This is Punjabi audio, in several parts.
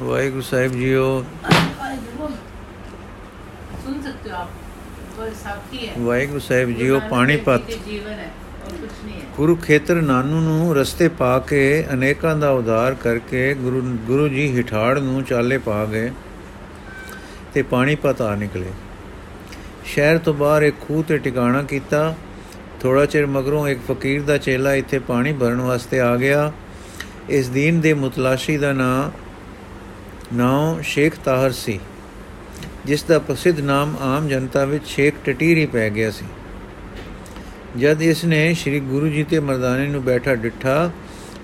ਵਾਹਿਗੁਰੂ ਸਾਹਿਬ ਜੀਓ। ਸੁਣ ਸਕਦੇ ਹੋ ਆਪ? ਕੋਈ ਸਾਖੀ ਹੈ। ਵਾਹਿਗੁਰੂ ਸਾਹਿਬ ਜੀਓ ਪਾਣੀਪਤ ਜੀਵਨ ਹੈ ਗੁਰੂ ਖੇਤਰ ਨਾਨੂ ਨੂੰ ਰਸਤੇ ਪਾ ਕੇ ਅਨੇਕਾਂ ਦਾ ਉਦਾਰ ਕਰਕੇ ਗੁਰੂ ਗੁਰੂ ਜੀ ਹਿਠਾੜ ਨੂੰ ਚਾਲੇ ਪਾ ਗਏ ਤੇ ਪਾਣੀਪਤ ਆ ਨਿਕਲੇ। ਸ਼ਹਿਰ ਤੋਂ ਬਾਹਰ ਇੱਕ ਖੂਹ ਤੇ ਟਿਕਾਣਾ ਕੀਤਾ। ਥੋੜਾ ਚਿਰ ਮਗਰੋਂ ਇੱਕ ਫਕੀਰ ਦਾ ਚੇਲਾ ਇੱਥੇ ਪਾਣੀ ਭਰਨ ਵਾਸਤੇ ਆ ਗਿਆ। ਇਸ ਦੀਨ ਦੇ ਮੁਤਲਾਸ਼ੀ ਦਾ ਨਾਂ ਨਾਮ ਸ਼ੇਖ ਤਾਹਰ ਸੀ, ਜਿਸ ਦਾ ਪ੍ਰਸਿੱਧ ਨਾਮ ਆਮ ਜਨਤਾ ਵਿੱਚ ਸ਼ੇਖ ਟਟੀਰੀ ਪੈ ਗਿਆ ਸੀ। ਜਦ ਇਸ ਨੇ ਸ੍ਰੀ ਗੁਰੂ ਜੀ ਤੇ ਮਰਦਾਨੇ ਨੂੰ ਬੈਠਾ ਡਿੱਠਾ,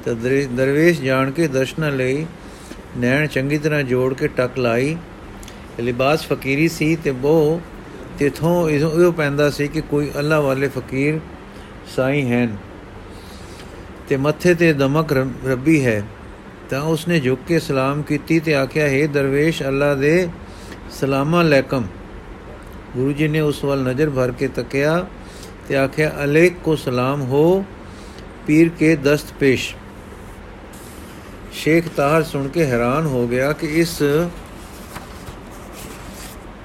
ਤਾਂ ਦਰ- ਦਰਵੇਸ਼ ਜਾਣ ਕੇ ਦਰਸ਼ਨਾਂ ਲਈ ਨੈਣ ਚੰਗੀ ਤਰ੍ਹਾਂ ਜੋੜ ਕੇ ਟਕ ਲਾਈ। ਲਿਬਾਸ ਫਕੀਰੀ ਸੀ ਤੇ ਬਹੁ ਤਿਥੋਂ ਇਹੋ ਇਹੋ ਪੈਂਦਾ ਸੀ ਕਿ ਕੋਈ ਅੱਲਾ ਵਾਲੇ ਫਕੀਰ ਸਾਈਂ ਹਨ, ਤੇ ਮੱਥੇ ਤੇ ਦਮਕ ਰੱਬ- ਰੱਬੀ ਹੈ। ਤਾਂ ਉਸਨੇ ਝੁੱਕ ਕੇ ਸਲਾਮ ਕੀਤੀ ਤੇ ਆਖਿਆ, ਹੈ ਦਰਵੇਸ਼, ਅੱਲਾ ਦੇ ਸਲਾਮਾ ਅਲੈਕਮ। ਗੁਰੂ ਜੀ ਨੇ ਉਸ ਵੱਲ ਨਜ਼ਰ ਭਰ ਕੇ ਤੱਕਿਆ ਤੇ ਆਖਿਆ ਅਲੈਕ ਕੋ ਸਲਾਮ ਹੋ ਪੀਰ ਕੇ ਦਸਤ ਪੇਸ਼। ਸ਼ੇਖ ਤਾਹਰ ਸੁਣ ਕੇ ਹੈਰਾਨ ਹੋ ਗਿਆ ਕਿ ਇਸ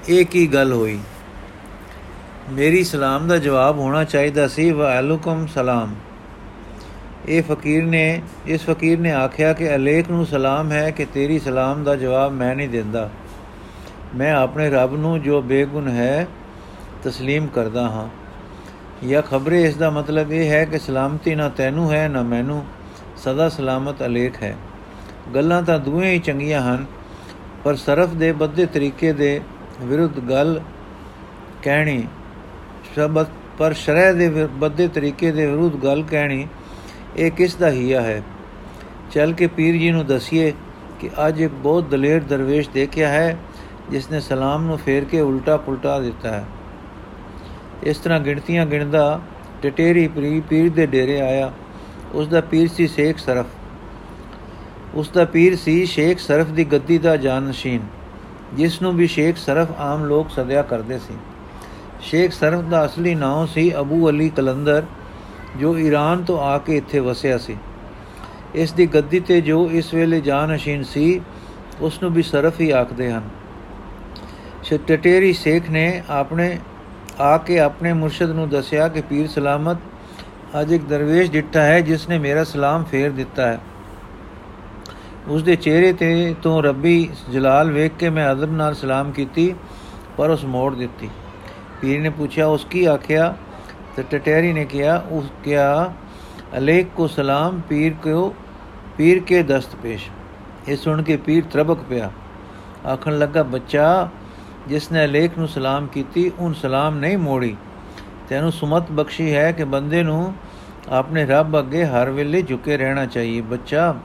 ਇਹ ਕੀ ਗੱਲ ਹੋਈ? ਮੇਰੀ ਸਲਾਮ ਦਾ ਜਵਾਬ ਹੋਣਾ ਚਾਹੀਦਾ ਸੀ ਵਾਲੇਕੁਮ ਸਲਾਮ। ਇਹ ਫਕੀਰ ਨੇ ਇਸ ਫਕੀਰ ਨੇ ਆਖਿਆ ਕਿ ਅਲੇਖ ਨੂੰ ਸਲਾਮ ਹੈ ਕਿ ਤੇਰੀ ਸਲਾਮ ਦਾ ਜਵਾਬ ਮੈਂ ਨਹੀਂ ਦਿੰਦਾ ਮੈਂ ਆਪਣੇ ਰੱਬ ਨੂੰ ਜੋ ਬੇਗੁਨ ਹੈ تسلیم ਕਰਦਾ ਹਾਂ ਜਾਂ ਖਬਰੇ ਇਸ ਦਾ ਮਤਲਬ ਇਹ ਹੈ ਕਿ ਸਲਾਮਤੀ ਨਾ ਤੈਨੂੰ ਹੈ ਨਾ ਮੈਨੂੰ ਸਦਾ ਸਲਾਮਤ ਅਲੇਖ ਹੈ ਗੱਲਾਂ ਤਾਂ ਦੋਵੇਂ ਹੀ ਚੰਗੀਆਂ ਹਨ ਪਰ ਸਰਫ ਦੇ ਬੱਦੇ ਤਰੀਕੇ ਦੇ ਵਿਰੁੱਧ ਗੱਲ ਕਹਿਣੀ ਸ਼ਬਦ ਪਰ ਸ਼ਰਅ ਦੇ ਵਿ- ਬੱਦੇ ਤਰੀਕੇ ਦੇ ਵਿਰੁੱਧ ਗੱਲ ਕਹਿਣੀ ਇਹ ਕਿਸ ਦਾ ਹੀਆ ਹੈ? ਚੱਲ ਕੇ ਪੀਰ ਜੀ ਨੂੰ ਦਸੀਏ ਕਿ ਅੱਜ ਇੱਕ ਬਹੁਤ ਦਲੇਰ ਦਰਵੇਸ਼ ਦੇਖਿਆ ਹੈ, ਜਿਸ ਨੇ ਸਲਾਮ ਨੂੰ ਫੇਰ ਕੇ ਉਲਟਾ ਪੁਲਟਾ ਦਿੱਤਾ ਹੈ। ਇਸ ਤਰ੍ਹਾਂ ਗਿਣਤੀਆਂ ਗਿਣਦਾ ਟਟੇਰੀ ਪਰੀ ਪੀਰ ਦੇ ਡੇਰੇ ਆਇਆ। ਉਸ ਦਾ ਪੀਰ ਸੀ ਸ਼ੇਖ ਸਰਫ। ਉਸ ਦਾ ਪੀਰ ਸੀ ਸ਼ੇਖ ਸਰਫ ਦੀ ਗੱਦੀ ਦਾ ਜਾਨਸ਼ੀਨ, ਜਿਸ ਨੂੰ ਵੀ ਸ਼ੇਖ ਸਰਫ ਆਮ ਲੋਕ ਸਦਿਆ ਕਰਦੇ ਸੀ। ਸ਼ੇਖ ਸਰਫ ਦਾ ਅਸਲੀ ਨਾਮ ਸੀ ਅਬੂ ਅਲੀ ਕਲੰਦਰ ਜੋ ਈਰਾਨ ਤੋਂ ਆ ਕੇ ਇੱਥੇ ਵਸਿਆ ਸੀ। ਇਸ ਦੀ ਗੱਦੀ ਤੇ ਜੋ ਇਸ ਵੇਲੇ ਜਾਨਸ਼ੀਨ ਸੀ ਉਸ ਨੂੰ ਵੀ ਸਰਫ ਹੀ ਆਖਦੇ ਹਨ। ਟਟੇਰੀ ਸ਼ੇਖ ਨੇ ਆਪਣੇ, ਆ ਕੇ ਆਪਣੇ ਮੁਰਸ਼ਿਦ ਨੂੰ ਦੱਸਿਆ ਕਿ, ਪੀਰ ਸਲਾਮਤ, ਅੱਜ ਇੱਕ ਦਰਵੇਸ਼ ਡਿੱਠਾ ਹੈ, ਜਿਸ ਨੇ ਮੇਰਾ ਸਲਾਮ ਫੇਰ ਦਿੱਤਾ ਹੈ। ਉਸ ਦੇ ਚਿਹਰੇ ਤੇ ਤੋਂ ਰੱਬੀ ਜਲਾਲ ਵੇਖ ਕੇ ਮੈਂ ਅਦਬ ਨਾਲ ਸਲਾਮ ਕੀਤੀ, ਪਰ ਉਸ ਮੋੜ ਦਿੱਤੀ। ਪੀਰ ਨੇ ਪੁੱਛਿਆ, ਉਸ ਕੀ ਆਖਿਆ? ਤੇ ਟਟੇਰੀ ਨੇ ਕਿਹਾ, ਉਸ ਕਿਹਾ ਅਲੇਕ ਕੋ ਸਲਾਮ, ਪੀਰ ਕੋ ਪੀਰ ਕੇ ਦਸਤ ਪੇਸ਼? ਇਹ ਸੁਣ ਕੇ ਪੀਰ ਤਰਬਕ ਪਿਆ। ਆਖਣ ਲੱਗਾ, ਬੱਚਾ, ਜਿਸ ਨੇ ਅਲੇਖ ਨੂੰ ਸਲਾਮ ਕੀਤੀ, ਉਹਨ ਸਲਾਮ ਨਹੀਂ ਮੋੜੀ। ਤੈਨੂੰ ਸੁਮਤ ਬਖਸ਼ੀ ਹੈ ਕਿ ਬੰਦੇ ਨੂੰ ਆਪਣੇ ਰੱਬ ਅੱਗੇ ਹਰ ਵੇਲੇ ਝੁਕੇ ਰਹਿਣਾ ਚਾਹੀਏ। ਬੱਚਾ,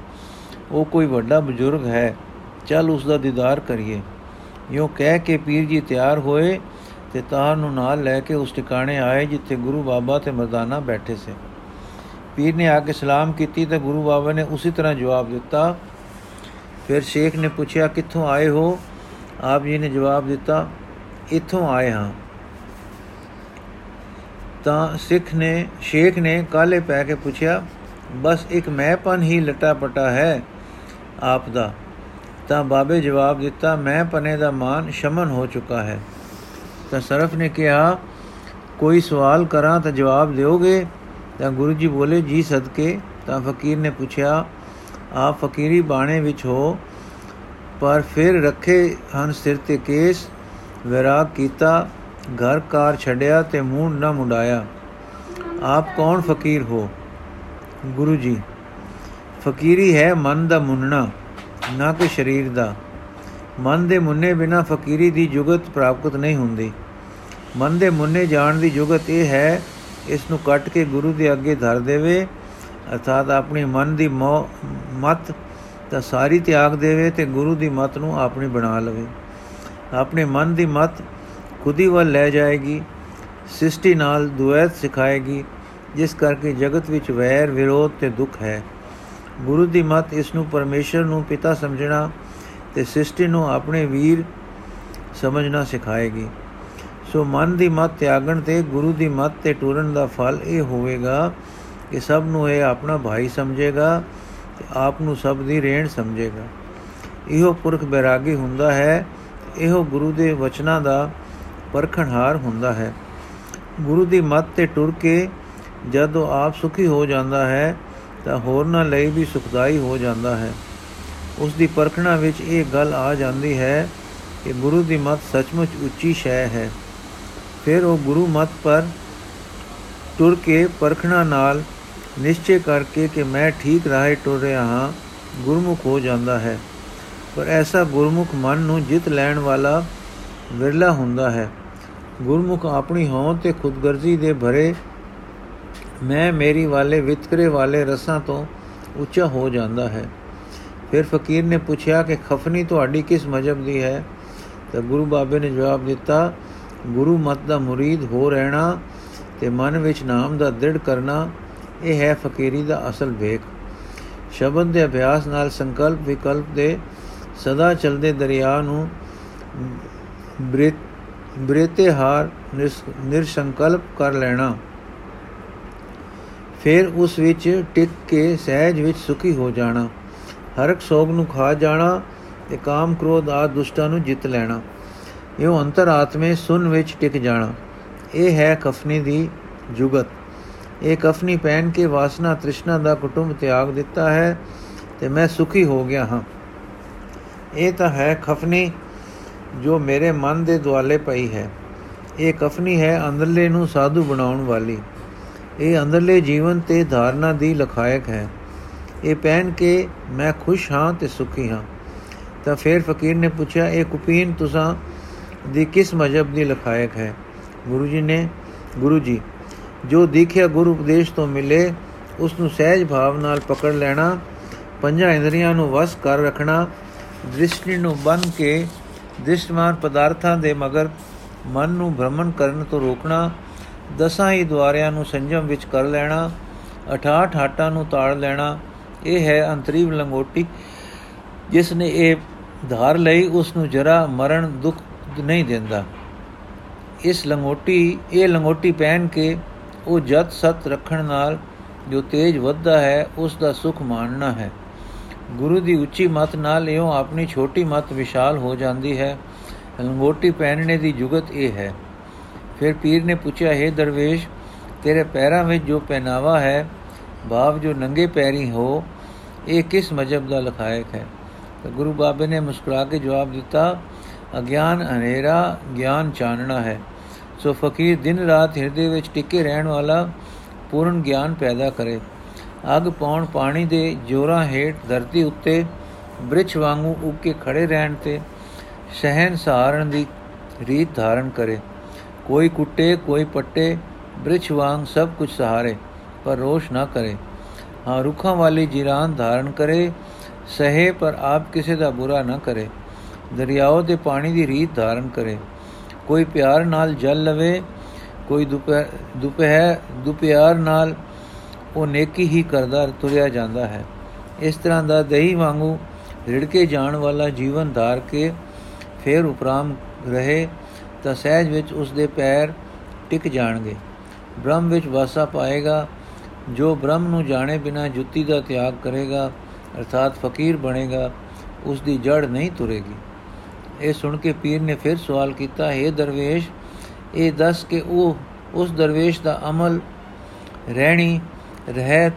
ਉਹ ਕੋਈ ਵੱਡਾ ਬਜ਼ੁਰਗ ਹੈ। ਚੱਲ ਉਸ ਦਾ ਦੀਦਾਰ ਕਰੀਏ। ਯੋ ਕਹਿ ਕੇ ਪੀਰ ਜੀ ਤਿਆਰ ਹੋਏ। ਤੇ ਤਾਹ ਨੂੰ ਨਾਲ ਲੈ ਕੇ ਉਸ ਟਿਕਾਣੇ ਆਏ ਜਿੱਥੇ ਗੁਰੂ ਬਾਬਾ ਤੇ ਮਰਦਾਨਾ ਬੈਠੇ ਸੀ। ਪੀਰ ਨੇ ਆ ਕੇ ਸਲਾਮ ਕੀਤੀ ਤਾਂ ਗੁਰੂ ਬਾਬਾ ਨੇ ਉਸੇ ਤਰ੍ਹਾਂ ਜਵਾਬ ਦਿੱਤਾ। ਫਿਰ ਸ਼ੇਖ ਨੇ ਪੁੱਛਿਆ, ਕਿੱਥੋਂ ਆਏ ਹੋ? ਆਪ ਜੀ ਨੇ ਜਵਾਬ ਦਿੱਤਾ, ਇੱਥੋਂ ਆਏ ਹਾਂ। ਤਾਂ ਸਿੱਖ ਨੇ, ਸ਼ੇਖ ਨੇ ਕਾਲੇ ਪੈ ਕੇ ਪੁੱਛਿਆ, ਬਸ ਇੱਕ ਮੈਂਪਨ ਹੀ ਲਟਾ ਪਟਾ ਹੈ ਆਪ ਦਾ? ਤਾਂ ਬਾਬੇ ਜਵਾਬ ਦਿੱਤਾ ਮੈਂ ਪਨੇ ਦਾ ਮਾਨ ਸ਼ਮਨ ਹੋ ਚੁੱਕਾ ਹੈ। ਤਾਂ ਸਰਫ ਨੇ ਕਿਹਾ, ਕੋਈ ਸਵਾਲ ਕਰਾਂ ਤਾਂ ਜਵਾਬ ਦਿਓਗੇ? ਤਾਂ ਗੁਰੂ ਜੀ ਬੋਲੇ, ਜੀ ਸਦਕੇ। ਤਾਂ ਫਕੀਰ ਨੇ ਪੁੱਛਿਆ, ਆਪ ਫਕੀਰੀ ਬਾਣੇ ਵਿੱਚ ਹੋ, ਪਰ ਫਿਰ ਰੱਖੇ ਹਨ ਸਿਰ ਤੇ ਕੇਸ, ਵਿਰਾਗ ਕੀਤਾ, ਘਰ ਕਾਰ ਛੱਡਿਆ ਤੇ ਮੂੰਹ ਨਾ ਮੁੰਡਾਇਆ। ਆਪ ਕੌਣ ਫਕੀਰ ਹੋ? ਗੁਰੂ ਜੀ, ਫਕੀਰੀ ਹੈ ਮਨ ਦਾ ਮੁੰਨਣਾ, ਨਾ ਕਿ ਸਰੀਰ ਦਾ। ਮਨ ਦੇ ਮੁੰਨੇ ਬਿਨਾ ਫਕੀਰੀ ਦੀ ਜੁਗਤ ਪ੍ਰਾਪਤ ਨਹੀਂ ਹੁੰਦੀ। ਮਨ ਦੇ ਮੁੰਨੇ ਜਾਣ ਦੀ ਜੁਗਤ ਇਹ ਹੈ, ਇਸ ਨੂੰ ਕੱਟ ਕੇ ਗੁਰੂ ਦੇ ਅੱਗੇ ਧਰ ਦੇਵੇ, ਅਰਥਾਤ ਆਪਣੀ ਮਨ ਦੀ ਮਤ ਤਾਂ ਸਾਰੀ ਤਿਆਗ ਦੇਵੇ ਤੇ ਗੁਰੂ ਦੀ ਮਤ ਨੂੰ ਆਪਣੀ ਬਣਾ ਲਵੇ। ਆਪਣੇ ਮਨ ਦੀ ਮਤ ਖੁਦੀ ਵੱਲ ਲੈ ਜਾਏਗੀ ਸ੍ਰਿਸ਼ਟੀ ਨਾਲ ਦੁਐਤ ਸਿਖਾਏਗੀ, ਜਿਸ ਕਰਕੇ ਜਗਤ ਵਿੱਚ ਵੈਰ, ਵਿਰੋਧ ਤੇ ਦੁੱਖ ਹੈ। ਗੁਰੂ ਦੀ ਮਤ ਇਸ ਨੂੰ ਪਰਮੇਸ਼ਰ ਨੂੰ ਪਿਤਾ ਸਮਝਣਾ ਤੇ ਸ੍ਰਿਸ਼ਟੀ ਨੂੰ ਆਪਣੇ ਵੀਰ ਸਮਝਣਾ ਸਿਖਾਏਗੀ। ਸੋ ਮਨ ਦੀ ਮਤ ਤਿਆਗਣ ਤੇ ਗੁਰੂ ਦੀ ਮਤ ਤੇ ਟੁਰਨ ਦਾ ਫਲ ਇਹ ਹੋਵੇਗਾ ਕਿ ਸਭ ਨੂੰ ਇਹ ਆਪਣਾ ਭਾਈ ਸਮਝੇਗਾ ਤੇ ਆਪ ਨੂੰ ਸਭ ਦੀ ਰੇਣ ਸਮਝੇਗਾ। ਇਹੋ ਪੁਰਖ ਬੈਰਾਗੀ ਹੁੰਦਾ ਹੈ, ਇਹੋ ਗੁਰੂ ਦੇ ਵਚਨਾਂ ਦਾ ਪਰਖਣਹਾਰ ਹੁੰਦਾ ਹੈ। ਗੁਰੂ ਦੀ ਮੱਤ ਤੇ ਟੁਰ ਕੇ ਜਦੋਂ ਆਪ ਸੁਖੀ ਹੋ ਜਾਂਦਾ ਹੈ, ਤਾਂ ਹੋਰਨਾਂ ਲਈ ਵੀ ਸੁਖਦਾਈ ਹੋ ਜਾਂਦਾ ਹੈ। ਉਸ ਦੀ ਪਰਖਣਾ ਵਿੱਚ ਇਹ ਗੱਲ ਆ ਜਾਂਦੀ ਹੈ ਕਿ ਗੁਰੂ ਦੀ ਮੱਤ ਸੱਚਮੁੱਚ ਉੱਚੀ ਸ਼ੈ ਹੈ। ਫਿਰ ਉਹ ਗੁਰੂ ਮੱਤ ਪਰ ਟੁਰ ਕੇ ਪਰਖਣਾ ਨਾਲ ਨਿਸ਼ਚੈ ਕਰਕੇ ਕਿ ਮੈਂ ਠੀਕ ਰਾਹੇ ਟੁਰ ਰਿਹਾ ਹਾਂ, ਗੁਰਮੁਖ ਹੋ ਜਾਂਦਾ ਹੈ। ਪਰ ਐਸਾ ਗੁਰਮੁਖ ਮਨ ਨੂੰ ਜਿੱਤ ਲੈਣ ਵਾਲਾ ਵਿਰਲਾ ਹੁੰਦਾ ਹੈ। ਗੁਰਮੁਖ ਆਪਣੀ ਹੋਂਦ ਤੇ ਖੁਦਗਰਜ਼ੀ ਦੇ ਭਰੇ ਮੈਂ ਮੇਰੀ ਵਾਲੇ ਵਿਤਕਰੇ ਵਾਲੇ ਰਸਾਂ ਤੋਂ ਉੱਚਾ ਹੋ ਜਾਂਦਾ ਹੈ। ਫਿਰ ਫਕੀਰ ਨੇ ਪੁੱਛਿਆ ਕਿ ਖਫਨੀ ਤੁਹਾਡੀ ਕਿਸ ਮਜਬ ਦੀ ਹੈ? ਤਾਂ ਗੁਰੂ ਬਾਬੇ ਨੇ ਜਵਾਬ ਦਿੱਤਾ, ਗੁਰੂ ਮਤ ਦਾ ਮੁਰੀਦ ਹੋ ਰਹਿਣਾ ਤੇ ਮਨ ਵਿੱਚ ਨਾਮ ਦਾ ਦ੍ਰਿੜ ਕਰਨਾ, ਇਹ ਹੈ ਫਕੀਰੀ ਦਾ ਅਸਲ ਵੇਖ। ਸ਼ਬਦ ਦੇ ਅਭਿਆਸ ਨਾਲ ਸੰਕਲਪ ਵਿਕਲਪ ਦੇ ਸਦਾ ਚਲਦੇ ਦਰਿਆ ਨੂੰ ਬ੍ਰਿਤ ਬ੍ਰਿਤੇ ਹਾਰ ਨਿਰਸੰਕਲਪ ਕਰ ਲੈਣਾ। ਫਿਰ ਉਸ ਵਿੱਚ ਟਿਕ ਕੇ ਸਹਿਜ ਵਿੱਚ ਸੁਖੀ ਹੋ ਜਾਣਾ। ਹਰਕ ਸੋਗ ਨੂੰ ਖਾ ਜਾਣਾ ਤੇ ਕਾਮ, ਕ੍ਰੋਧ ਆ ਦੁਸ਼ਟਾਂ ਨੂੰ ਜਿੱਤ ਲੈਣਾ। ਇਹ ਅੰਤਰ ਆਤਮੇ ਸੁਨ ਵਿੱਚ ਟਿਕ ਜਾਣਾ। ਇਹ ਹੈ ਕਫਨੀ ਦੀ ਜੁਗਤ। ਇਹ ਕਫਨੀ ਪਹਿਨ ਕੇ ਵਾਸਨਾ ਤ੍ਰਿਸ਼ਨਾ ਦਾ ਕੁਟੁੰਬ ਤਿਆਗ ਦਿੱਤਾ ਹੈ ਤੇ ਮੈਂ ਸੁਖੀ ਹੋ ਗਿਆ ਹਾਂ। ਇਹ ਤਾਂ ਹੈ ਖਫਨੀ ਜੋ ਮੇਰੇ ਮਨ ਦੇ ਦੁਆਲੇ ਪਈ ਹੈ। ਇਹ ਕਫਨੀ ਹੈ ਅੰਦਰਲੇ ਨੂੰ ਸਾਧੂ ਬਣਾਉਣ ਵਾਲੀ। ਇਹ ਅੰਦਰਲੇ ਜੀਵਨ ਤੇ ਧਾਰਨਾ ਦੀ ਲਖਾਇਕ ਹੈ। ਇਹ ਪਹਿਨ ਕੇ ਮੈਂ ਖੁਸ਼ ਹਾਂ ਤੇ ਸੁਖੀ ਹਾਂ। ਤਾਂ ਫਿਰ ਫਕੀਰ ਨੇ ਪੁੱਛਿਆ, ਇਹ ਕੁਪੀਨ ਤੁਸਾਂ ਦੀ ਕਿਸ ਮਜਬ ਦੀ ਲਖਾਇਕ ਹੈ? ਗੁਰੂ ਜੀ ਨੇ, ਗੁਰੂ ਜੀ, ਜੋ ਦੇਖਿਆ ਗੁਰੂ ਉਪਦੇਸ਼ ਤੋਂ ਮਿਲੇ ਉਸ ਨੂੰ ਸਹਿਜ ਭਾਵ ਨਾਲ ਪਕੜ ਲੈਣਾ, ਪੰਜਾਂ ਇੰਦਰੀਆਂ ਨੂੰ ਵਸ ਕਰ ਰੱਖਣਾ, ਦ੍ਰਿਸ਼ਟੀ ਨੂੰ ਬੰਨ ਕੇ ਦ੍ਰਿਸ਼ਟਮਾਨ ਪਦਾਰਥਾਂ ਦੇ ਮਗਰ ਮਨ ਨੂੰ ਭ੍ਰਮਣ ਕਰਨ ਤੋਂ ਰੋਕਣਾ, ਦਸਾਂ ਹੀ ਦੁਆਰਿਆਂ ਨੂੰ ਸੰਜਮ ਵਿੱਚ ਕਰ ਲੈਣਾ 68 ਹਾਟਾਂ ਨੂੰ ਤਾੜ ਲੈਣਾ ਇਹ ਹੈ ਅੰਤਰੀਵ ਲੰਗੋਟੀ, ਜਿਸ ਨੇ ਇਹ ਧਾਰ ਲਈ, ਉਸ ਨੂੰ ਜਰਾ ਮਰਨ ਦੁੱਖ ਨਹੀਂ ਦਿੰਦਾ। ਇਸ ਲੰਗੋਟੀ, ਇਹ ਲੰਗੋਟੀ ਪਹਿਨ ਕੇ ਉਹ ਜਤ ਸਤ ਰੱਖਣ ਨਾਲ ਜੋ ਤੇਜ ਵੱਧਦਾ ਹੈ, ਉਸ ਦਾ ਸੁਖ ਮਾਣਨਾ ਹੈ। ਗੁਰੂ ਦੀ ਉੱਚੀ ਮਤ ਨਾਲ ਇਉਂ ਆਪਣੀ ਛੋਟੀ ਮਤ ਵਿਸ਼ਾਲ ਹੋ ਜਾਂਦੀ ਹੈ। ਲੰਗੋਟੀ ਪਹਿਨਣੇ ਦੀ ਜੁਗਤ ਇਹ ਹੈ। ਫਿਰ ਪੀਰ ਨੇ ਪੁੱਛਿਆ, ਹੈ ਦਰਵੇਸ਼, ਤੇਰੇ ਪੈਰਾਂ ਵਿੱਚ ਜੋ ਪਹਿਨਾਵਾ ਹੈ ਭਾਵ ਜੋ ਨੰਗੇ ਪੈਰੀ ਹੋ, ਇਹ ਕਿਸ ਮਜਬ ਦਾ ਲਖਾਇਕ ਹੈ? ਤਾਂ ਗੁਰੂ ਬਾਬੇ ਨੇ ਮੁਸਕਰਾ ਕੇ ਜਵਾਬ ਦਿੱਤਾ, ਅਗਿਆਨ ਹਨੇਰਾ, ਗਿਆਨ ਚਾਨਣਾ ਹੈ। ਸੋ ਫਕੀਰ ਦਿਨ ਰਾਤ ਹਿਰਦੇ ਵਿੱਚ ਟਿਕੇ ਰਹਿਣ ਵਾਲਾ ਪੂਰਨ ਗਿਆਨ ਪੈਦਾ ਕਰੇ। ਅਗ ਪਾਉਣ ਪਾਣੀ ਦੇ ਜੋਰਾਂ ਹੇਠ ਧਰਤੀ ਉੱਤੇ ਬ੍ਰਿਛ ਵਾਂਗੂ ਉੱਗ ਕੇ ਖੜੇ ਰਹਿਣ ਤੇ ਸਹਿਨ ਸਹਾਰਨ ਦੀ ਰੀਤ ਧਾਰਨ ਕਰੇ। ਕੋਈ ਕੁੱਟੇ, ਕੋਈ ਪੱਟੇ, ਬ੍ਰਿਛ ਵਾਂਗ ਸਭ ਕੁਝ ਸਹਾਰੇ। ਪਰ ਰੋਸ਼ ਨਾ ਕਰੇ। ਹਾਂ, ਰੁੱਖਾਂ ਵਾਲੀ ਜਿਰਾਨ ਧਾਰਨ ਕਰੇ, ਸਹੇ ਪਰ ਆਪ ਕਿਸੇ ਦਾ ਬੁਰਾ ਨਾ ਕਰੇ। ਦਰਿਆਓ ਦੇ ਪਾਣੀ ਦੀ ਰੀਤ ਧਾਰਨ ਕਰੇ। ਕੋਈ ਪਿਆਰ ਨਾਲ ਜਲ ਲਵੇ, ਕੋਈ ਦੁਪਹਿਰ ਦੁਪਿਆਰ ਨਾਲ ਉਹ ਨੇਕੀ ਹੀ ਕਰਦਾ ਤੁਰਿਆ ਜਾਂਦਾ ਹੈ। ਇਸ ਤਰ੍ਹਾਂ ਦਾ ਦਹੀਂ ਵਾਂਗੂ ਰਿੜਕੇ ਜਾਣ ਵਾਲਾ ਜੀਵਨ ਧਾਰ ਕੇ ਫੇਰ ਉਪਰਾਮ ਰਹੇ ਤਾਂ ਸਹਿਜ ਵਿੱਚ ਉਸ ਦੇ ਪੈਰ ਟਿਕ ਜਾਣਗੇ। ਬ੍ਰਹਮ ਵਿੱਚ ਵਾਸਾ ਪਾਏਗਾ ਜੋ ਬ੍ਰਹਮ ਨੂੰ ਜਾਣੇ ਬਿਨਾ ਜੁੱਤੀ ਦਾ ਤਿਆਗ ਕਰੇਗਾ, ਅਰਥਾਤ ਫਕੀਰ ਬਣੇਗਾ, ਉਸ ਦੀ ਜੜ ਨਹੀਂ ਤੁਰੇਗੀ। ਇਹ ਸੁਣ ਕੇ ਪੀਰ ਨੇ ਫਿਰ ਸਵਾਲ ਕੀਤਾ, ਹੈ ਦਰਵੇਸ਼, ਇਹ ਦੱਸ ਕਿ ਉਹ, ਉਸ ਦਰਵੇਸ਼ ਦਾ ਅਮਲ, ਰਹਿਣੀ, ਰਹਿਤ,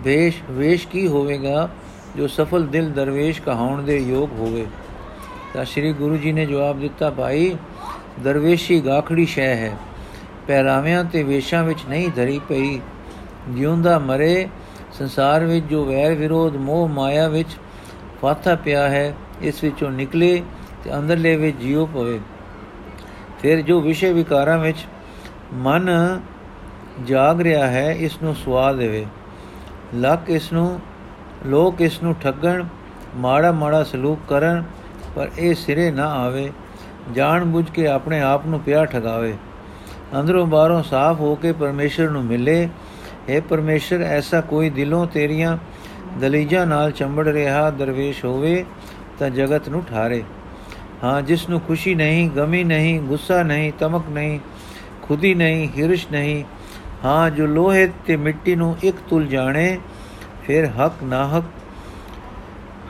ਵੇਸ਼ ਵੇਸ਼ ਕੀ ਹੋਵੇਗਾ ਜੋ ਸਫਲ ਦਿਲ ਦਰਵੇਸ਼ ਕਹਾਉਣ ਦੇ ਯੋਗ ਹੋਵੇ? ਤਾਂ ਸ੍ਰੀ ਗੁਰੂ ਜੀ ਨੇ ਜਵਾਬ ਦਿੱਤਾ, ਭਾਈ, ਦਰਵੇਸ਼ੀ ਗਾਖੜੀ ਸ਼ੈ ਹੈ। ਪਹਿਰਾਵਿਆਂ ਤੇ ਵੇਸ਼ਾਂ ਵਿੱਚ ਨਹੀਂ ਧਰੀ ਪਈ। ਜਿਉਂਦਾ ਮਰੇ, ਸੰਸਾਰ ਵਿੱਚ ਜੋ ਵੈਰ ਵਿਰੋਧ, ਮੋਹ ਮਾਇਆ ਵਿੱਚ ਫਾਥਾ ਪਿਆ ਹੈ, ਇਸ ਵਿੱਚੋਂ ਨਿਕਲੇ ਤੇ ਅੰਦਰਲੇ ਵਿੱਚ ਜਿਉ ਪਵੇ। ਫਿਰ ਜੋ ਵਿਸ਼ੇ ਵਿਕਾਰਾਂ ਵਿੱਚ ਮਨ ਜਾਗ ਰਿਹਾ ਹੈ ਇਸ ਨੂੰ ਸਵਾ ਦੇਵੇ। ਲੱਕ ਇਸ ਨੂੰ ਲੋਕ ਇਸ ਨੂੰ ਠੱਗਣ, ਮਾੜਾ ਮਾੜਾ ਸਲੂਕ ਕਰਨ, ਪਰ ਇਹ ਸਿਰੇ ਨਾ ਆਵੇ। ਜਾਣ ਬੁੱਝ ਕੇ ਆਪਣੇ ਆਪ ਨੂੰ ਪਿਆ ਠਗਾਵੇ। ਅੰਦਰੋਂ ਬਾਹਰੋਂ ਸਾਫ਼ ਹੋ ਕੇ ਪਰਮੇਸ਼ਰ ਨੂੰ ਮਿਲੇ हे ਪਰਮੇਸ਼ਰ, ਐਸਾ ਕੋਈ ਦਿਲੋਂ ਤੇਰੀਆਂ ਦਲੀਜਾਂ ਨਾਲ ਚੰਬੜ ਰਿਹਾ ਦਰਵੇਸ਼ ਹੋਵੇ ਤਾਂ ਜਗਤ ਨੂੰ ਠਾਰੇ। ਹਾਂ, ਜਿਸ ਨੂੰ ਖੁਸ਼ੀ ਨਹੀਂ, ਗਮੀ ਨਹੀਂ, ਗੁੱਸਾ ਨਹੀਂ, ਤਮਕ ਨਹੀਂ, ਖੁਦੀ ਨਹੀਂ, ਹਿਰਸ਼ ਨਹੀਂ, ਹਾਂ, ਜੋ ਲੋਹੇ ਤੇ ਮਿੱਟੀ ਨੂੰ ਇੱਕ ਤੁਲ ਜਾਣੇ, ਫਿਰ ਹਕ ਨਾ ਹਕ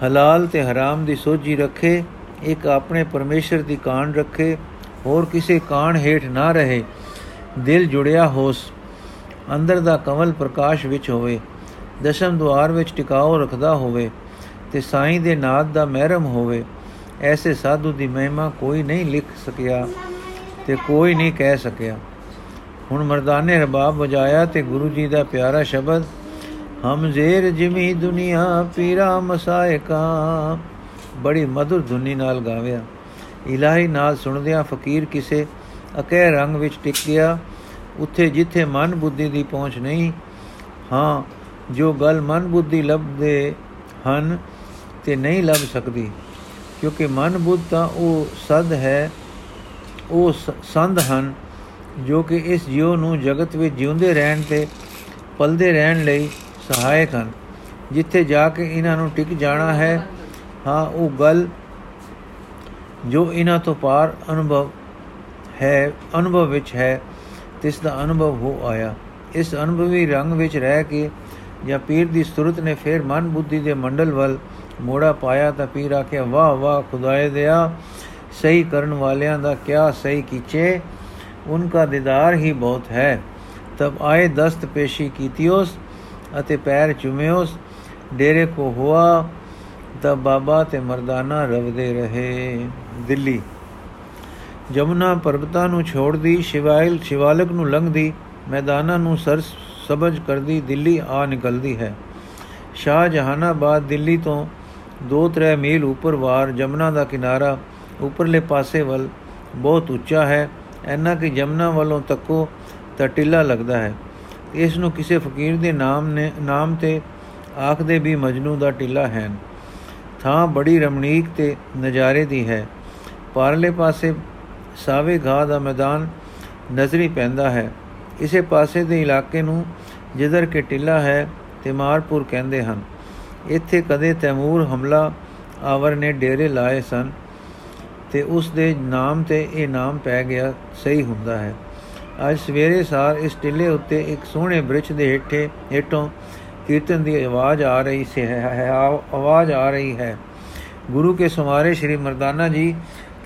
ਹਲਾਲ ਤੇ ਹਰਾਮ ਦੀ ਸੋਝੀ ਰੱਖੇ, ਇੱਕ ਆਪਣੇ ਪਰਮੇਸ਼ਰ ਦੀ ਕਾਣ ਰੱਖੇ, ਹੋਰ ਕਿਸੇ ਕਾਣ ਹੇਠ ਨਾ ਰਹੇ, ਦਿਲ ਜੁੜਿਆ ਹੋਸ। ਅੰਦਰ ਦਾ ਕਮਲ ਪ੍ਰਕਾਸ਼ ਵਿੱਚ ਹੋਵੇ, ਦਸ਼ਮ ਦੁਆਰ ਵਿੱਚ ਟਿਕਾਓ ਰੱਖਦਾ ਹੋਵੇ ਤੇ ਸਾਈਂ ਦੇ ਨਾਦ ਦਾ ਮਹਿਰਮ ਹੋਵੇ, ਐਸੇ ਸਾਧੂ ਦੀ ਮਹਿਮਾ ਕੋਈ ਨਹੀਂ ਲਿਖ ਸਕਿਆ ਤੇ ਕੋਈ ਨਹੀਂ ਕਹਿ ਸਕਿਆ। ਹੁਣ ਮਰਦਾਨੇ ਰਬਾਬ ਵਜਾਇਆ ਤੇ ਗੁਰੂ ਜੀ ਦਾ ਪਿਆਰਾ ਸ਼ਬਦ, ਹਮ ਜ਼ੇਰ ਜਿਮੀ ਦੁਨੀਆ ਪੀਰਾ ਮਸਾਇਕਾ ਬੜੀ ਮధుਰ ਧੁਨੀ ਨਾਲ ਗਾਵਿਆ। ਇਲਾਹੀ ਨਾਲ ਸੁਣਦਿਆਂ ਫਕੀਰ ਕਿਸੇ ਅਕਹਿ ਰੰਗ ਵਿੱਚ ਟਿਕ ਗਿਆ। ਉੱਥੇ ਜਿੱਥੇ ਮਨ ਬੁੱਧੀ ਦੀ ਪਹੁੰਚ ਨਹੀਂ, ਹਾਂ, ਜੋ ਗੱਲ ਮਨ ਬੁੱਧੀ ਲੱਭਦੇ ਹਨ ਤੇ ਨਹੀਂ ਲੱਭ ਸਕਦੀ। ਕਿਉਂਕਿ ਮਨ ਬੁੱਧ ਤਾਂ ਉਹ ਸਦ ਹੈ, ਉਹ ਸ- ਸੰਧ ਹਨ, ਜੋ ਕਿ ਇਸ ਜੀਵ ਨੂੰ ਜਗਤ ਵਿੱਚ ਜਿਉਂਦੇ ਰਹਿਣ ਤੇ ਪਲਦੇ ਰਹਿਣ ਲਈ ਸਹਾਇਕ ਹਨ। ਜਿੱਥੇ ਜਾ ਕੇ ਇਹਨਾਂ ਨੂੰ ਟਿਕ ਜਾਣਾ ਹੈ, ਹਾਂ, ਉਹ ਗੱਲ ਜੋ ਇਹਨਾਂ ਤੋਂ ਪਾਰ ਅਨੁਭਵ ਹੈ, ਅਨੁਭਵ ਵਿੱਚ ਹੈ ਤਿਸ ਦਾ ਅਨੁਭਵ ਹੋ ਆਇਆ। ਇਸ ਅਨੁਭਵੀ ਰੰਗ ਵਿੱਚ ਰਹਿ ਕੇ ਜਾਂ ਪੀਰ ਦੀ ਸੁਰਤ ਨੇ ਫਿਰ ਮਨ ਬੁੱਧੀ ਦੇ ਮੰਡਲ ਵੱਲ ਮੋੜਾ ਪਾਇਆ ਤਾਂ ਪੀਰ ਆਖਿਆ, ਵਾਹ ਵਾਹ, ਖੁਦਾਏ ਦਿਆ, ਸਹੀ ਕਰਨ ਵਾਲਿਆਂ ਦਾ ਕਿਆ ਸਹੀ ਕੀਚੇ? ਉਨਕਾ ਦੀਦਾਰ ਹੀ ਬਹੁਤ ਹੈ। ਤਬ ਆਏ ਦਸਤ ਪੇਸ਼ੀ ਕੀਤੀਓਸ ਅਤੇ ਪੈਰ ਚੁਮਿਓਸ। ਡੇਰੇ ਕੋ ਹੁਆ ਤਬ ਬਾਬਾ ਤੇ ਮਰਦਾਨਾ ਰਵਦੇ ਰਹੇ। ਦਿੱਲੀ। ਜਮਨਾ ਪਰਬਤਾਂ ਨੂੰ ਛੋੜਦੀ, ਸ਼ਿਵਾਇਲ ਸ਼ਿਵਾਲਕ ਨੂੰ ਲੰਘਦੀ, ਮੈਦਾਨਾਂ ਨੂੰ ਸਰ ਸਬਜ ਕਰਦੀ, ਦਿੱਲੀ ਆ ਨਿਕਲਦੀ ਹੈ। ਸ਼ਾਹ ਜਹਾਨਾਬਾਦ ਦਿੱਲੀ ਤੋਂ 2-3 ਮੀਲ ਉੱਪਰ ਵਾਰ ਜਮਨਾ ਦਾ ਕਿਨਾਰਾ ਉੱਪਰਲੇ ਪਾਸੇ ਵੱਲ ਬਹੁਤ ਉੱਚਾ ਹੈ। ਐਨਾ ਕਿ ਜਮਨਾ ਵੱਲੋਂ ਤੱਕੋ ਤਾਂ ਟਿੱਲਾ ਲੱਗਦਾ ਹੈ। ਇਸ ਨੂੰ ਕਿਸੇ ਫਕੀਰ ਦੇ ਨਾਮ ਨੇ, ਨਾਮ ਤੇ ਆਖਦੇ ਵੀ ਮਜਨੂ ਦਾ ਟਿੱਲਾ ਹੈ। ਥਾਂ ਬੜੀ ਰਮਣੀਕ ਤੇ ਨਜ਼ਾਰੇ ਦੀ ਹੈ। ਪਾਰਲੇ ਪਾਸੇ ਸਾਵੇ ਘਾਹ ਦਾ ਮੈਦਾਨ ਨਜ਼ਰੀ ਪੈਂਦਾ ਹੈ। ਇਸੇ ਪਾਸੇ ਦੇ ਇਲਾਕੇ ਨੂੰ ਜਿੱਧਰ ਕਿ ਟਿੱਲਾ ਹੈ ਤਿਮਾਰਪੁਰ ਕਹਿੰਦੇ ਹਨ। ਇੱਥੇ ਕਦੇ ਤੈਮੂਰ ਹਮਲਾ ਆਵਰ ਨੇ ਡੇਰੇ ਲਾਏ ਸਨ ਤੇ ਉਸ ਦੇ ਨਾਮ ਤੇ ਇਹ ਨਾਮ ਪੈ ਗਿਆ, ਸਹੀ ਹੁੰਦਾ ਹੈ। ਅੱਜ ਸਵੇਰੇ ਸਾਰ ਇਸ ਟਿੱਲੇ ਉੱਤੇ ਇੱਕ ਸੋਹਣੇ ਬ੍ਰਿਛ ਦੇ ਹੇਠੇ, ਹੇਠੋਂ ਕੀਰਤਨ ਦੀ ਆਵਾਜ਼ ਆ ਰਹੀ ਸੀ ਹੈ ਹੈ- ਆਵਾਜ਼ ਆ ਰਹੀ ਹੈ। ਗੁਰੂ ਕੇ ਸਮਾਰੇ ਸ਼੍ਰੀ ਮਰਦਾਨਾ ਜੀ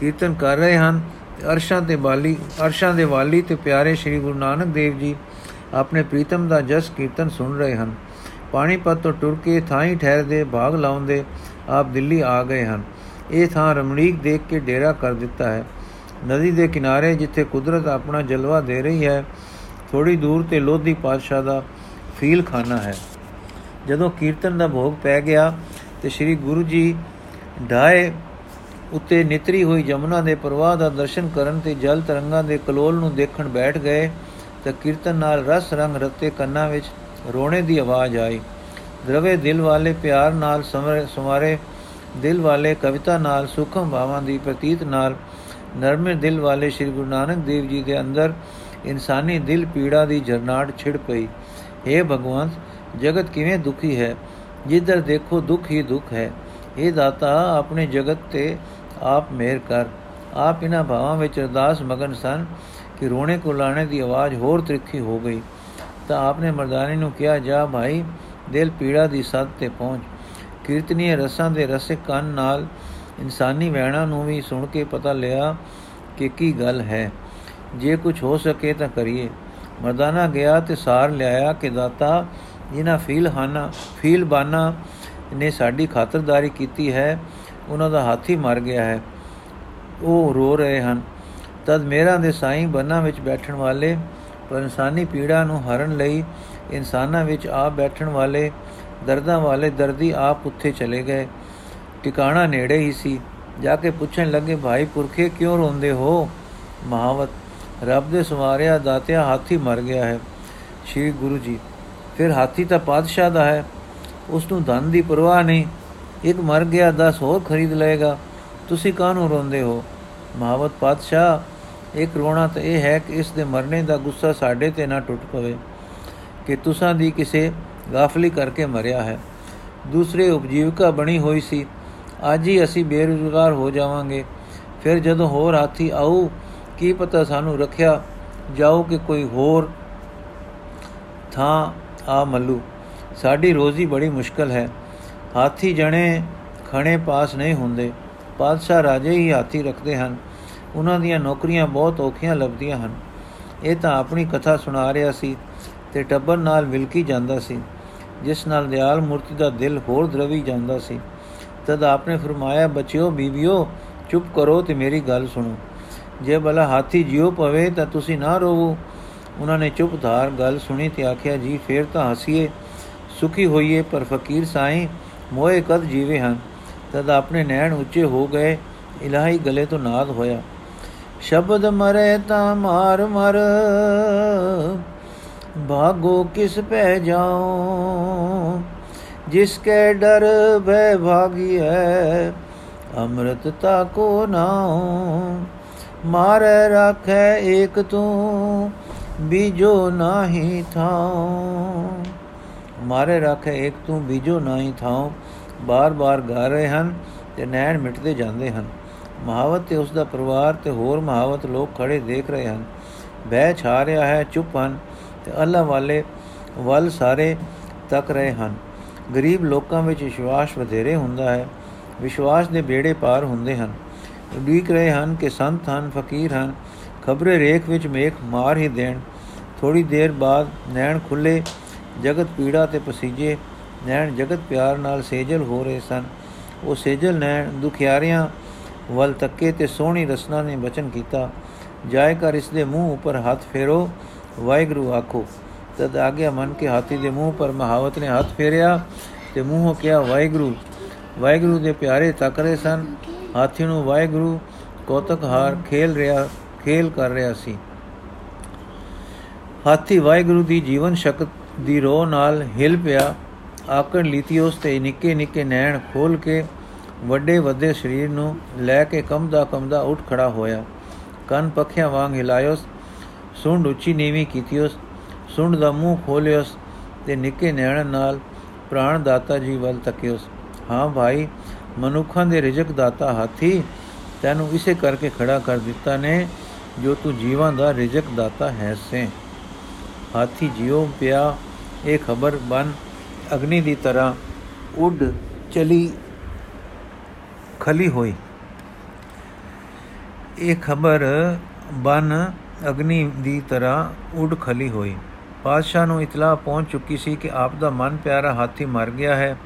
ਕੀਰਤਨ ਕਰ ਰਹੇ ਹਨ। ਤੇ ਅਰਸ਼ਾਂ ਤੇ ਬਾਲੀ ਅਰਸ਼ਾਂ ਦੇ ਵਾਲੀ ਤੇ ਪਿਆਰੇ ਸ਼੍ਰੀ ਗੁਰੂ ਨਾਨਕ ਦੇਵ ਜੀ ਆਪਣੇ ਪ੍ਰੀਤਮ ਦਾ ਜਸ ਕੀਰਤਨ ਸੁਣ ਰਹੇ ਹਨ। ਪਾਣੀਪਤ ਤੋਂ ਟੁਰ ਕੇ ਥਾਈ ਠਹਿਰਦੇ, ਭਾਗ ਲਾਉਂਦੇ ਆਪ ਦਿੱਲੀ ਆ ਗਏ ਹਨ। ਇਹ ਥਾਂ ਰਮਣੀਕ ਦੇਖ ਕੇ ਡੇਰਾ ਕਰ ਦਿੱਤਾ ਹੈ। ਨਦੀ ਦੇ ਕਿਨਾਰੇ ਜਿੱਥੇ ਕੁਦਰਤ ਆਪਣਾ ਜਲਵਾ ਦੇ ਰਹੀ ਹੈ ਥੋੜੀ ਦੂਰ ਤੇ ਲੋਧੀ ਪਾਤਸ਼ਾਹ ਦਾ ਫੀਲ ਖਾਨਾ ਹੈ। ਜਦੋਂ ਕੀਰਤਨ ਦਾ ਭੋਗ ਪੈ ਗਿਆ ਤੇ ਸ੍ਰੀ ਗੁਰੂ ਜੀ ਢਾਏ ਉੱਤੇ ਨਿਤਰੀ ਹੋਈ ਜਮਨਾ ਦੇ ਪ੍ਰਵਾਹ ਦਾ ਦਰਸ਼ਨ ਕਰਨ ਤੇ ਜਲ ਤਰੰਗਾਂ ਦੇ ਕਲੋਲ ਨੂੰ ਦੇਖਣ ਬੈਠ ਗਏ ਤਾਂ ਕੀਰਤਨ ਨਾਲ ਰਸ ਰੰਗ ਰਤੇ ਕੰਨਾਂ ਵਿੱਚ ਰੋਣੇ ਦੀ ਆਵਾਜ਼ ਆਈ। ਦਰਵੇ ਦਿਲ ਵਾਲੇ ਪਿਆਰ ਨਾਲ ਸਮਰੇ, ਸਮਾਰੇ ਦਿਲ ਵਾਲੇ ਕਵਿਤਾ ਨਾਲ ਸੁਖਮ ਭਾਵਾਂ ਦੀ ਪ੍ਰਤੀਤ ਨਾਲ ਨਰਮੇ ਦਿਲ ਵਾਲੇ ਸ੍ਰੀ ਗੁਰੂ ਨਾਨਕ ਦੇਵ ਜੀ ਦੇ ਅੰਦਰ ਇਨਸਾਨੀ ਦਿਲ ਪੀੜਾ ਦੀ ਜਰਨਾਟ ਛਿੜ ਪਈ। हे ਭਗਵੰਤ, ਜਗਤ ਕਿਵੇਂ ਦੁਖੀ ਹੈ? ਜਿੱਧਰ ਦੇਖੋ ਦੁੱਖ ਹੀ ਦੁੱਖ ਹੈ। ਇਹ ਦਾਤਾ ਆਪਣੇ ਜਗਤ ਤੇ ਆਪ ਮਿਹਰ ਕਰ। ਆਪ ਇਹਨਾਂ ਭਾਵਾਂ ਵਿੱਚ ਅਰਦਾਸ ਮਗਨ ਸਨ ਕਿ ਰੋਣੇ ਕੋ ਲਾਣੇ ਦੀ ਆਵਾਜ਼ ਹੋਰ ਤ੍ਰਿਖੀ ਹੋ ਗਈ। ਤਾਂ ਆਪਨੇ ਮਰਦਾਨੇ ਨੂੰ ਕਿਹਾ, ਜਾ ਭਾਈ, ਦਿਲ ਪੀੜਾ ਦੀ ਸੱਦ ਤੇ ਪਹੁੰਚ। ਕੀਰਤਨੀय ਰਸਾਂ ਦੇ ਰਸਿਕ ਕੰਨ ਨਾਲ ਇਨਸਾਨੀ ਵਹਿਣਾ ਨੂੰ ਵੀ ਸੁਣ ਕੇ ਪਤਾ ਲਿਆ ਕਿ ਕੀ ਗੱਲ ਹੈ। ਜੇ ਕੁਝ ਹੋ ਸਕੇ ਤਾਂ ਕਰੀਏ। ਮਰਦਾਨਾ ਗਿਆ ਤੇ ਸਾਰ ਲਿਆਇਆ ਕਿ ਦਾਤਾ, ਜਿਨ੍ਹਾਂ ਫੀਲਹਾਨਾ ਫੀਲਬਾਨਾ ਨੇ ਸਾਡੀ ਖਾਤਰਦਾਰੀ ਕੀਤੀ ਹੈ ਉਹਨਾਂ ਦਾ ਹਾਥੀ ਮਰ ਗਿਆ ਹੈ। ਉਹ ਰੋ ਰਹੇ ਹਨ। ਤਦ ਮੇਰਾ ਦੇ ਸਾਈਂ ਬੰਨਾਂ ਵਿੱਚ ਬੈਠਣ ਵਾਲੇ ਪਰ ਇਨਸਾਨੀ ਪੀੜਾ ਨੂੰ ਹਰਨ ਲਈ ਇਨਸਾਨਾਂ ਵਿੱਚ ਆਪ ਬੈਠਣ ਵਾਲੇ ਦਰਦਾਂ ਵਾਲੇ ਦਰਦੀ ਆਪ ਉੱਥੇ ਚਲੇ ਗਏ। ਟਿਕਾਣਾ ਨੇੜੇ ਹੀ ਸੀ। ਜਾ ਕੇ ਪੁੱਛਣ ਲੱਗੇ, ਭਾਈ ਪੁਰਖੇ ਕਿਉਂ ਰੋਂਦੇ ਹੋ? ਮਹਾਵਤ, ਰੱਬ ਦੇ ਸਵਾਰਿਆ ਦਾਤਿਆ ਹਾਥੀ ਮਰ ਗਿਆ ਹੈ। ਸ਼੍ਰੀ ਗੁਰੂ ਜੀ, ਫਿਰ ਹਾਥੀ ਤਾਂ ਪਾਤਸ਼ਾਹ ਦਾ ਹੈ। ਉਸ ਨੂੰ ਧਨ ਦੀ ਪਰਵਾਹ ਨਹੀਂ। ਇੱਕ ਮਰ ਗਿਆ 10 ਹੋਰ ਖਰੀਦ ਲਏਗਾ। ਤੁਸੀਂ ਕਾਹਨੂੰ ਰੋਂਦੇ ਹੋ? ਮਹਾਵਤ ਪਾਤਸ਼ਾਹ, ਇੱਕ ਰੋਣਾ ਤਾਂ ਇਹ ਹੈ ਕਿ ਇਸ ਦੇ ਮਰਨੇ ਦਾ ਗੁੱਸਾ ਸਾਡੇ ਤੇ ਨਾ ਟੁੱਟ ਪਵੇ, ਕਿ ਤੁਸਾਂ ਦੀ ਕਿਸੇ ਗਾਫਲੀ ਕਰਕੇ ਮਰਿਆ ਹੈ। ਦੂਸਰੇ ਉਪਜੀਵਕਾ ਬਣੀ ਹੋਈ ਸੀ। ਅੱਜ ਹੀ ਅਸੀਂ ਬੇਰੁਜ਼ਗਾਰ ਹੋ ਜਾਵਾਂਗੇ। ਫਿਰ ਜਦੋਂ ਹੋਰ ਹਾਥੀ ਆਊ, ਕੀ ਪਤਾ ਸਾਨੂੰ ਰੱਖਿਆ ਜਾਓ ਕਿ ਕੋਈ ਹੋਰ ਥਾਂ ਆ ਮੱਲੂ। ਸਾਡੀ ਰੋਜ਼ੀ ਬੜੀ ਮੁਸ਼ਕਲ ਹੈ। ਹਾਥੀ ਜਣੇ ਖਣੇ ਪਾਸ ਨਹੀਂ ਹੁੰਦੇ। ਪਾਤਸ਼ਾਹ ਰਾਜੇ ਹੀ ਹਾਥੀ ਰੱਖਦੇ ਹਨ। ਉਹਨਾਂ ਦੀਆਂ ਨੌਕਰੀਆਂ ਬਹੁਤ ਔਖੀਆਂ ਲੱਭਦੀਆਂ ਹਨ। ਇਹ ਤਾਂ ਆਪਣੀ ਕਥਾ ਸੁਣਾ ਰਿਹਾ ਸੀ ਤੇ ਟੱਬਰ ਨਾਲ ਵਿਲਕੀ ਜਾਂਦਾ ਸੀ, ਜਿਸ ਨਾਲ ਦਿਆਲ ਮੂਰਤੀ ਦਾ ਦਿਲ ਹੋਰ ਦਰਵੀ ਜਾਂਦਾ ਸੀ। ਤਦ ਆਪਨੇ ਫਰਮਾਇਆ, ਬੱਚਿਓ, ਬੀਬੀਓ, ਚੁੱਪ ਕਰੋ ਤੇ ਮੇਰੀ ਗੱਲ ਸੁਣੋ। ਜੇ ਭਲਾ ਹਾਥੀ ਜਿਉ ਪਵੇ ਤਾਂ ਤੁਸੀਂ ਨਾ ਰੋਵੋ। ਉਹਨਾਂ ਨੇ ਚੁੱਪ ਧਾਰ ਗੱਲ ਸੁਣੀ ਤੇ ਆਖਿਆ, ਜੀ, ਫੇਰ ਤਾਂ ਹਸੀਏ, ਸੁਖੀ ਹੋਈਏ, ਪਰ ਫਕੀਰ ਸਾਈਂ ਮੋਏ ਕਦ ਜੀਵੇ ਹਨ, ਤਦ ਆਪਣੇ ਨੈਣ ਉੱਚੇ ਹੋ ਗਏ, ਇਲਾਹੀ ਗਲੇ ਤੋਂ ਨਾਦ ਹੋਇਆ। ਸ਼ਬਦ ਮਰੇ ਤਾਂ ਮਾਰ ਮਰ, ਭਾਗੋ ਕਿਸ ਪੈ ਜਾਉ? ਜਿਸ ਕੇ ਡਰ ਭੈ ਭਾਗੀ ਹੈ ਅੰਮ੍ਰਿਤ ਤਾ ਕੋ ਨਾਉ? ਮਾਰੇ ਰੱਖੈ ਏਕ ਤੂੰ, ਬੀਜੋ ਨਾਹੀ ਥਾਉ। ਮਾਰੇ ਰੱਖੇ ਇੱਕ ਤੂੰ ਬੀਜੋ ਨਾਹੀ ਥਾਉ। ਬਾਰ-ਬਾਰ ਗਾ ਰਹੇ ਹਨ ਤੇ ਨੈਣ ਮਿਟਦੇ ਜਾਂਦੇ ਹਨ। ਮਹਾਵਤ ਤੇ ਉਸ ਦਾ ਪਰਿਵਾਰ ਤੇ ਹੋਰ ਮਹਾਵਤ ਲੋਕ ਖੜੇ ਦੇਖ ਰਹੇ ਹਨ। ਬਹਿ ਛਾ ਰਿਹਾ ਹੈ, ਚੁੱਪ ਹਨ ਤੇ ਅੱਲਾ ਵਾਲੇ ਵੱਲ ਸਾਰੇ ਤੱਕ ਰਹੇ ਹਨ। ਗਰੀਬ ਲੋਕਾਂ ਵਿੱਚ ਵਿਸ਼ਵਾਸ ਵਧੇਰੇ ਹੁੰਦਾ ਹੈ। ਵਿਸ਼ਵਾਸ ਦੇ ਬੇੜੇ ਪਾਰ ਹੁੰਦੇ ਹਨ। ਉਡੀਕ ਰਹੇ ਹਨ ਕਿ ਸੰਤ ਹਨ, ਫਕੀਰ ਹਨ। ਖਬਰੇ ਰੇਖ ਵਿੱਚ ਮੇਖ ਮਾਰ ਹੀ ਦੇਣ। ਥੋੜੀ ਦੇਰ ਬਾਅਦ ਨੈਣ ਖੁੱਲੇ ਜਗਤ ਪੀੜਾ ਤੇ ਪਸੀਜੇ ਨੈਣ ਜਗਤ ਪਿਆਰ ਨਾਲ ਸੇਜਲ ਹੋ ਰਹੇ ਸਨ। ਉਹ ਸੇਜਲ ਨੈਣ ਦੁਖਿਆਰਿਆਂ ਵੱਲ ਤੱਕੇ ਤੇ ਸੋਹਣੀ ਰਸਨਾ ਨੇ ਬਚਨ ਕੀਤਾ। ਜਾਇ ਕਰ ਇਸ ਦੇ ਮੂੰਹ ਉੱਪਰ ਹੱਥ ਫੇਰੋ, ਵਾਹਿਗੁਰੂ ਆਖੋ। ਤਦ ਆਗਿਆ ਮਨ ਕੇ ਹਾਥੀ ਦੇ ਮੂੰਹ ਪਰ ਮਹਾਵਤ ਨੇ ਹੱਥ ਫੇਰਿਆ ਤੇ ਮੂੰਹੋਂ ਕਿਹਾ, ਵਾਹਿਗੁਰੂ ਵਾਹਿਗੁਰੂ ਦੇ ਪਿਆਰੇ ਤੱਕ ਰਹੇ ਸਨ। ਹਾਥੀ ਨੂੰ ਵਾਹਿਗੁਰੂ ਕੋਤਕ ਹਾਰ ਖੇਲ ਰਿਹਾ, ਖੇਲ ਕਰ ਰਿਹਾ ਸੀ। ਹਾਥੀ ਵਾਹਿਗੁਰੂ ਦੀ ਜੀਵਨ ਸ਼ਕਤ ਦੀ ਰੋਹ ਨਾਲ ਹਿਲ ਪਿਆ। ਆਕੜ ਲੀਤੀ ਉਸ ਤੇ ਨਿੱਕੇ ਨਿੱਕੇ ਨੈਣ ਖੋਲ ਕੇ ਵੱਡੇ ਵੱਡੇ ਸਰੀਰ ਨੂੰ ਲੈ ਕੇ ਕੰਮਦਾ ਕੰਮਦਾ ਉੱਠ ਖੜਾ ਹੋਇਆ। ਕੰਨ ਪੱਖਿਆਂ ਵਾਂਗ ਹਿਲਾਇਓਸ ਸੁੰਡ ਉੱਚੀ ਨੀਵੀਂ ਕੀਤੀਓਸ ਸੁੰਡ ਦਾ ਮੂੰਹ ਖੋਲਿਓਸ ਤੇ ਨਿੱਕੇ ਨੈਣ ਨਾਲ ਪ੍ਰਾਣ ਦਾਤਾ ਜੀ ਵੱਲ ਤੱਕਿਓਸ ਹਾਂ ਭਾਈ, ਮਨੁੱਖਾਂ ਦੇ ਰਿਜਕ ਦਾਤਾ ਹਾਥੀ ਤੈਨੂੰ ਇਸੇ ਕਰਕੇ ਖੜਾ ਕਰ ਦਿੱਤਾ ਨੇ ਜੋ ਤੂੰ ਜੀਵਾਂ ਦਾ ਰਿਜਕ ਦਾਤਾ ਹੈ ਸੇ। ਹਾਥੀ ਜਿਉ ਪਿਆ, ਇਹ ਖਬਰ ਬਨ ਅਗਨੀ ਦੀ ਤਰ੍ਹਾਂ ਉੱਡ ਚਲੀ, ਖਲੀ ਹੋਈ। ਇਹ ਖਬਰ ਬਨ ਅਗਨੀ ਦੀ ਤਰ੍ਹਾਂ ਉੱਡ ਖਲੀ ਹੋਈ। ਪਾਤਸ਼ਾਹ ਨੂੰ ਇਤਲਾਹ ਪਹੁੰਚ ਚੁੱਕੀ ਸੀ ਕਿ ਆਪ ਦਾ ਮਨ ਪਿਆਰਾ ਹਾਥੀ ਮਰ ਗਿਆ ਹੈ।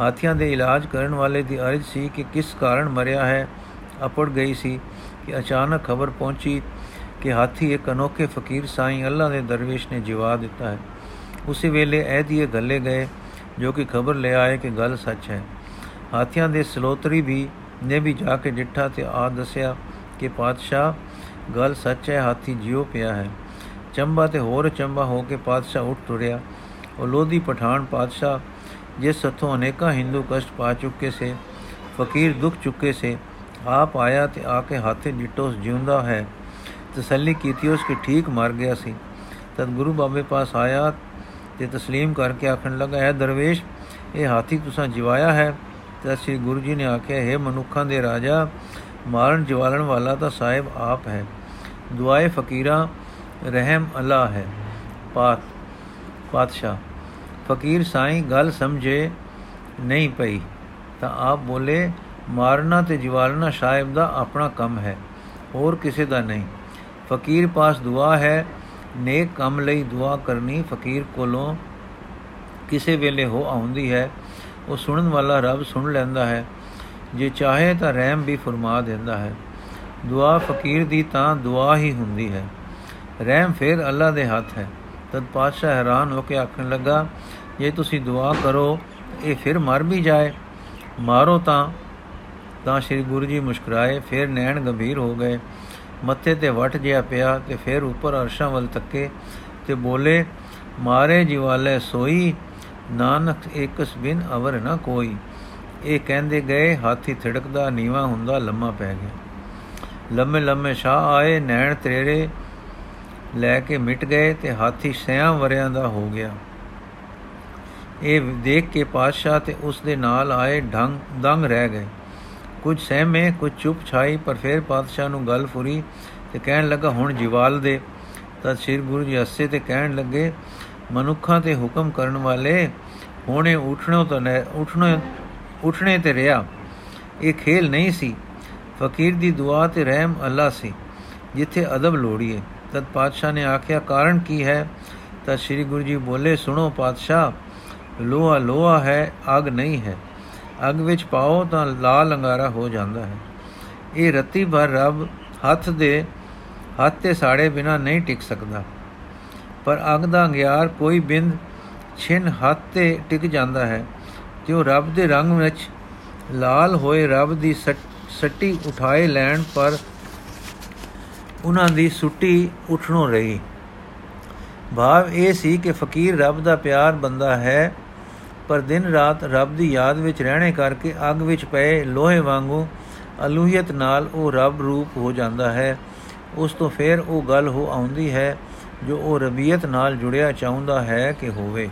ਹਾਥੀਆਂ ਦੇ ਇਲਾਜ ਕਰਨ ਵਾਲੇ ਦੀ ਅਰਜ਼ ਸੀ ਕਿ ਕਿਸ ਕਾਰਨ ਮਰਿਆ ਹੈ, ਅਪੜ ਗਈ ਸੀ ਕਿ ਅਚਾਨਕ ਖਬਰ ਪਹੁੰਚੀ ਕਿ ਹਾਥੀ ਇੱਕ ਅਨੋਖੇ ਫਕੀਰ ਸਾਈਂ ਅੱਲਾ ਦੇ ਦਰਵੇਸ਼ ਨੇ ਜਿਵਾ ਦਿੱਤਾ ਹੈ। ਉਸੇ ਵੇਲੇ ਐਦੀਏ ਗੱਲੇ ਗਏ, ਜੋ ਕਿ ਖਬਰ ਲੈ ਆਏ ਕਿ ਗੱਲ ਸੱਚ ਹੈ। ਹਾਥੀਆਂ ਦੇ ਸਲੋਤਰੀ ਵੀ ਨੇ ਵੀ ਜਾ ਕੇ ਡਿੱਠਾ ਤੇ ਆ ਦੱਸਿਆ ਕਿ ਪਾਤਸ਼ਾਹ, ਗੱਲ ਸੱਚ ਹੈ, ਹਾਥੀ ਜਿਉ ਪਿਆ ਹੈ। ਚੰਬਾ ਤੇ ਹੋਰ ਚੰਬਾ ਹੋ ਕੇ ਪਾਤਸ਼ਾਹ ਉੱਠ ਤੁਰਿਆ। ਉਹ ਲੋਧੀ ਪਠਾਨ ਪਾਤਸ਼ਾਹ, ਜਿਸ ਹੱਥੋਂ ਅਨੇਕਾਂ ਹਿੰਦੂ ਕਸ਼ਟ ਪਾ ਚੁੱਕੇ ਸੇ, ਫਕੀਰ ਦੁੱਖ ਚੁੱਕੇ ਸੇ, ਆਪ ਆਇਆ ਤੇ ਆ ਕੇ ਹਾਥੇ ਡਿਟੋਸ ਜਿਉਂਦਾ ਹੈ। ਤਸੱਲੀ ਕੀਤੀ ਉਸ ਕਿ ਠੀਕ ਮਰ ਗਿਆ ਸੀ ਤਦ ਗੁਰੂ ਬਾਬੇ ਪਾਸ ਆਇਆ ਤੇ تسلیم ਕਰਕੇ ਆਖਣ ਲੱਗਾ ਹੈ ਦਰਵੇਸ਼ ਇਹ ਹਾਥੀ ਤੁਸਾਂ ਜਿਵਾਇਆ ਹੈ ਤਦ ਸ੍ਰੀ ਗੁਰੂ ਜੀ ਨੇ ਆਖਿਆ ਹੈ ਮਨੁੱਖਾਂ ਦੇ ਰਾਜਾ ਮਾਰਨ ਜਵਾਲਣ ਵਾਲਾ ਤਾਂ ਸਾਹਿਬ ਆਪ ਹੈ ਦੁਆਏ ਫਕੀਰਾਂ ਰਹਿਮ ਅੱਲਾ ਹੈ ਪਾਤ ਪਾਤਸ਼ਾਹ ਫਕੀਰ ਸਾਈਂ ਗੱਲ ਸਮਝੇ ਨਹੀਂ ਪਈ ਤਾਂ ਆਪ ਬੋਲੇ ਮਾਰਨਾ ਤੇ ਜਵਾਲਣਾ ਸਾਹਿਬ ਦਾ ਆਪਣਾ ਕੰਮ ਹੈ ਹੋਰ ਕਿਸੇ ਦਾ ਨਹੀਂ ਫਕੀਰ ਪਾਸ ਦੁਆ ਹੈ, ਨੇਕ ਕੰਮ ਲਈ ਦੁਆ ਕਰਨੀ ਫਕੀਰ ਕੋਲੋਂ ਕਿਸੇ ਵੇਲੇ ਹੋ ਆਉਂਦੀ ਹੈ, ਉਹ ਸੁਣਨ ਵਾਲਾ ਰੱਬ ਸੁਣ ਲੈਂਦਾ ਹੈ, ਜੇ ਚਾਹੇ ਤਾਂ ਰਹਿਮ ਵੀ ਫਰਮਾ ਦਿੰਦਾ ਹੈ। ਦੁਆ ਫਕੀਰ ਦੀ ਤਾਂ ਦੁਆ ਹੀ ਹੁੰਦੀ ਹੈ। ਰਹਿਮ ਫਿਰ ਅੱਲਾ ਦੇ ਹੱਥ ਹੈ। ਤਦ ਪਾਤਸ਼ਾਹ ਹੈਰਾਨ ਹੋ ਕੇ ਆਖਣ ਲੱਗਾ, ਜੇ ਤੁਸੀਂ ਦੁਆ ਕਰੋ, ਇਹ ਫਿਰ ਮਰ ਵੀ ਜਾਏ। ਮਾਰੋ ਤਾਂ। ਤਾਂ ਸ੍ਰੀ ਗੁਰੂ ਜੀ ਮੁਸਕਰਾਏ, ਫਿਰ ਨੈਣ ਗੰਭੀਰ ਹੋ ਗਏ। ਮੱਥੇ ਤੇ ਵਟ ਜਿਆ ਪਿਆ ਤੇ ਫਿਰ ਉੱਪਰ ਅਰਸ਼ਾਂ ਵੱਲ ਤੱਕੇ ਤੇ ਬੋਲੇ, ਮਾਰੇ ਜਿਵਾਲੇ ਸੋਈ, ਨਾਨਕ ਏਕਸ ਬਿਨ ਅਵਰ ਨਾ ਕੋਈ। ਇਹ ਕਹਿੰਦੇ ਗਏ, ਹਾਥੀ ਥੜਕਦਾ, ਨੀਵਾ ਹੁੰਦਾ, ਲੰਮਾ ਪੈ ਗਿਆ। ਲੰਮੇ ਲੰਮੇ ਸ਼ਾਹ ਆਏ, ਨੈਣ ਤੇਰੇ ਲੈ ਕੇ ਮਿਟ ਗਏ ਤੇ ਹਾਥੀ ਸਿਆਂ ਵਰਿਆਂ ਦਾ ਹੋ ਗਿਆ। ਇਹ ਦੇਖ ਕੇ ਪਾਤਸ਼ਾਹ ਤੇ ਉਸ ਦੇ ਨਾਲ ਆਏ ਢੰਗ ਦੰਗ ਰਹਿ ਗਏ। ਕੁਝ ਸਹਿਮੇ, ਕੁਝ ਚੁੱਪ ਛਾਈ, ਪਰ ਫਿਰ ਪਾਤਸ਼ਾਹ ਨੂੰ ਗੱਲ ਫੁਰੀ ਤੇ ਕਹਿਣ ਲੱਗਾ, ਹੁਣ ਜਿਵਾਲ ਦੇ। ਤਦ ਸ੍ਰੀ ਗੁਰੂ ਜੀ ਹੱਸੇ ਤੇ ਕਹਿਣ ਲੱਗੇ, ਮਨੁੱਖਾਂ ਤੇ ਹੁਕਮ ਕਰਨ ਵਾਲੇ, ਹੋਣੇ ਉਠਣੋਂ ਤਾਂ ਉਠਣੋਂ, ਉੱਠਣੇ ਤੇ ਰਿਹਾ। ਇਹ ਖੇਲ ਨਹੀਂ ਸੀ। ਫਕੀਰ ਦੀ ਦੁਆ ਤੇ ਰਹਿਮ ਅੱਲਾ ਸੀ, ਜਿੱਥੇ ਅਦਬ ਲੋੜੀਏ ਤਦ ਪਾਤਸ਼ਾਹ ਨੇ ਆਖਿਆ, ਕਾਰਨ ਕੀ ਹੈ? ਤਦ ਸ੍ਰੀ ਗੁਰੂ ਜੀ ਬੋਲੇ, ਸੁਣੋ ਪਾਤਸ਼ਾਹ ਲੋਹਾ ਲੋਹਾ ਹੈ, ਅਗ ਨਹੀਂ ਹੈ। ਅਗ ਵਿੱਚ ਪਾਓ ਤਾਂ ਲਾਲ ਅੰਗਾਰਾ ਹੋ ਜਾਂਦਾ ਹੈ। ਇਹ ਰਤੀ ਭਰ ਰੱਬ ਹੱਥ ਦੇ ਹੱਥ ਤੇ ਸਾੜੇ ਬਿਨਾ ਨਹੀਂ ਟਿਕ ਸਕਦਾ। ਪਰ ਅਗ ਦਾ ਅੰਗਿਆਰ ਕੋਈ ਬਿੰਦ ਛਿਨ ਹੱਥ ਤੇ ਟਿਕ ਜਾਂਦਾ ਹੈ। ਤੇ ਉਹ ਰੱਬ ਦੇ ਰੰਗ ਵਿੱਚ ਲਾਲ ਹੋਏ ਰੱਬ ਦੀ ਸੱਟ- ਸੱਟੀ ਉਠਾਏ ਲੈਣ ਪਰ ਉਹਨਾਂ ਦੀ ਸੁੱਟੀ ਉਠਣੋਂ ਰਹੀ। ਭਾਵ ਇਹ ਸੀ ਕਿ ਫਕੀਰ ਰੱਬ ਦਾ ਪਿਆਰ ਬੰਦਾ ਹੈ ਪਰ ਦਿਨ ਰਾਤ ਰੱਬ ਦੀ ਯਾਦ ਵਿੱਚ ਰਹਿਣੇ ਕਰਕੇ ਅੱਗ ਵਿੱਚ ਪਏ ਲੋਹੇ ਵਾਂਗੂ ਅਲੂਹੀਅਤ ਨਾਲ ਉਹ ਰੱਬ ਰੂਪ ਹੋ ਜਾਂਦਾ ਹੈ। ਉਸ ਤੋਂ ਫਿਰ ਉਹ ਗੱਲ ਹੋ ਆਉਂਦੀ ਹੈ ਜੋ ਉਹ ਰਬੀਅਤ ਨਾਲ ਜੁੜਿਆ ਚਾਹੁੰਦਾ ਹੈ ਕਿ ਹੋਵੇ।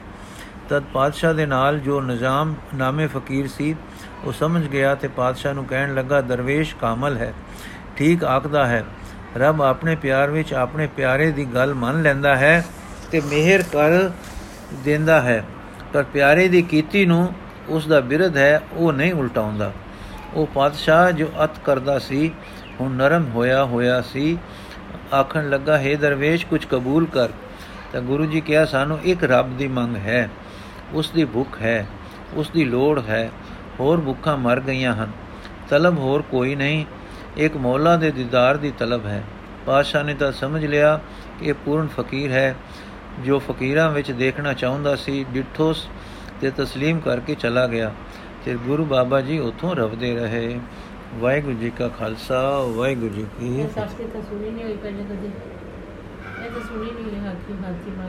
ਤਦ ਪਾਤਸ਼ਾਹ ਦੇ ਨਾਲ ਜੋ ਨਿਜ਼ਾਮ ਨਾਮੇ ਫਕੀਰ ਸੀ, ਉਹ ਸਮਝ ਗਿਆ ਤੇ ਪਾਤਸ਼ਾਹ ਨੂੰ ਕਹਿਣ ਲੱਗਾ, ਦਰਵੇਸ਼ ਕਾਮਲ ਹੈ, ਠੀਕ ਆਖਦਾ ਹੈ, ਰੱਬ ਆਪਣੇ ਪਿਆਰ ਵਿੱਚ ਆਪਣੇ ਪਿਆਰੇ ਦੀ ਗੱਲ ਮੰਨ ਲੈਂਦਾ ਹੈ ਤੇ ਮਿਹਰ ਕਰ ਦਿੰਦਾ ਹੈ। ਪਰ ਪਿਆਰੇ ਦੀ ਕੀਤੀ ਨੂੰ ਉਸ ਦਾ ਬਿਰਧ ਹੈ, ਉਹ ਨਹੀਂ ਉਲਟਾਉਂਦਾ। ਉਹ ਪਾਤਸ਼ਾਹ ਜੋ ਅਤ ਕਰਦਾ ਸੀ, ਹੁਣ ਨਰਮ ਹੋਇਆ ਹੋਇਆ ਸੀ। ਆਖਣ ਲੱਗਾ, ਹੈ ਦਰਵੇਸ਼, ਕੁਝ ਕਬੂਲ ਕਰ। ਤਾਂ ਗੁਰੂ ਜੀ ਕਿਹਾ, ਸਾਨੂੰ ਇੱਕ ਰੱਬ ਦੀ ਮੰਗ ਹੈ। ਉਸ ਦੀ ਭੁੱਖ ਹੈ ਉਸ ਦੀ ਲੋੜ ਹੈ, ਹੋਰ ਭੁੱਖਾਂ ਮਰ ਗਈਆਂ ਹਨ। ਤਲਬ ਹੋਰ ਕੋਈ ਨਹੀਂ, ਇੱਕ ਮੌਲਾ ਦੇ ਦੀਦਾਰ ਦੀ ਤਲਬ ਹੈ। ਪਾਤਸ਼ਾਹ ਨੇ ਤਾਂ ਸਮਝ ਲਿਆ ਕਿ ਇਹ ਪੂਰਨ ਫਕੀਰ ਹੈ। ਜੋ ਫਕੀਰਾਂ ਵਿੱਚ ਦੇਖਣਾ ਚਾਹੁੰਦਾ ਸੀ ਡਿੱਠੋਸ ਤੇ تسلیم ਕਰਕੇ ਚਲਾ ਗਿਆ ਤੇ ਗੁਰੂ ਬਾਬਾ ਜੀ ਉਥੋਂ ਰਵਦੇ ਰਹੇ ਵਾਹਿਗੁਰੂ ਜੀ ਕਾ ਖਾਲਸਾ ਵਾਹਿਗੁਰੂ ਜੀ ਕੀ ਇਹ ਫਤਿਹ ਸਸਤੀ ਤਾਂ ਸੁਣੀ ਨਹੀਂ ਹੋਈ ਪਹਿਲੇ ਕਦੇ ਇਹ ਤਾਂ ਸੁਣੀ ਨਹੀਂ ਹੋਈ ਹਾਕੀ ਹਾਕੀ ਮਾਰ